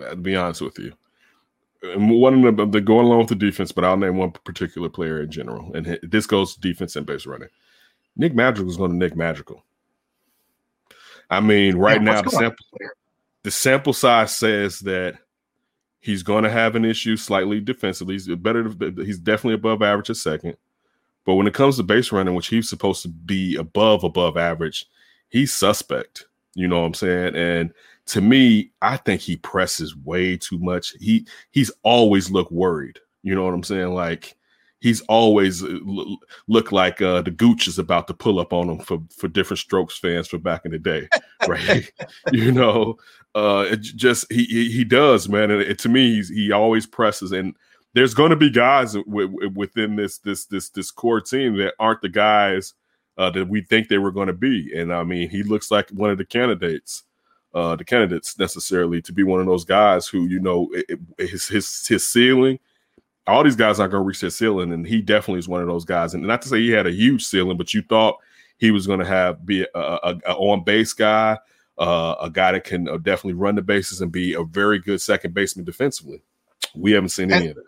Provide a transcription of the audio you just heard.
To be honest with you, and one of them they're going along with the defense, but I'll name one particular player in general, and this goes defense and base running. Nick Madrigal is going to Nick Madrigal. I mean, right yeah, now the sample, the sample size says that he's going to have an issue slightly defensively. He's better. He's definitely above average at second, but when it comes to base running, which he's supposed to be above above average, he's suspect. You know what I'm saying? And to me, I think he presses way too much. He he's always looked worried. You know what I'm saying? Like he's always uh, look like uh, the gooch is about to pull up on him for for different strokes fans for back in the day, right? you know, uh, it just he he does, man. And it, to me, he's, he always presses, and there's going to be guys w- within this this this this core team that aren't the guys uh, that we think they were going to be. And I mean, he looks like one of the candidates. Uh, the candidates necessarily to be one of those guys who you know it, it, his his his ceiling all these guys aren't going to reach their ceiling, and he definitely is one of those guys. And not to say he had a huge ceiling, but you thought he was going to have be a, a, a on base guy, uh, a guy that can uh, definitely run the bases and be a very good second baseman defensively. We haven't seen and, any of that.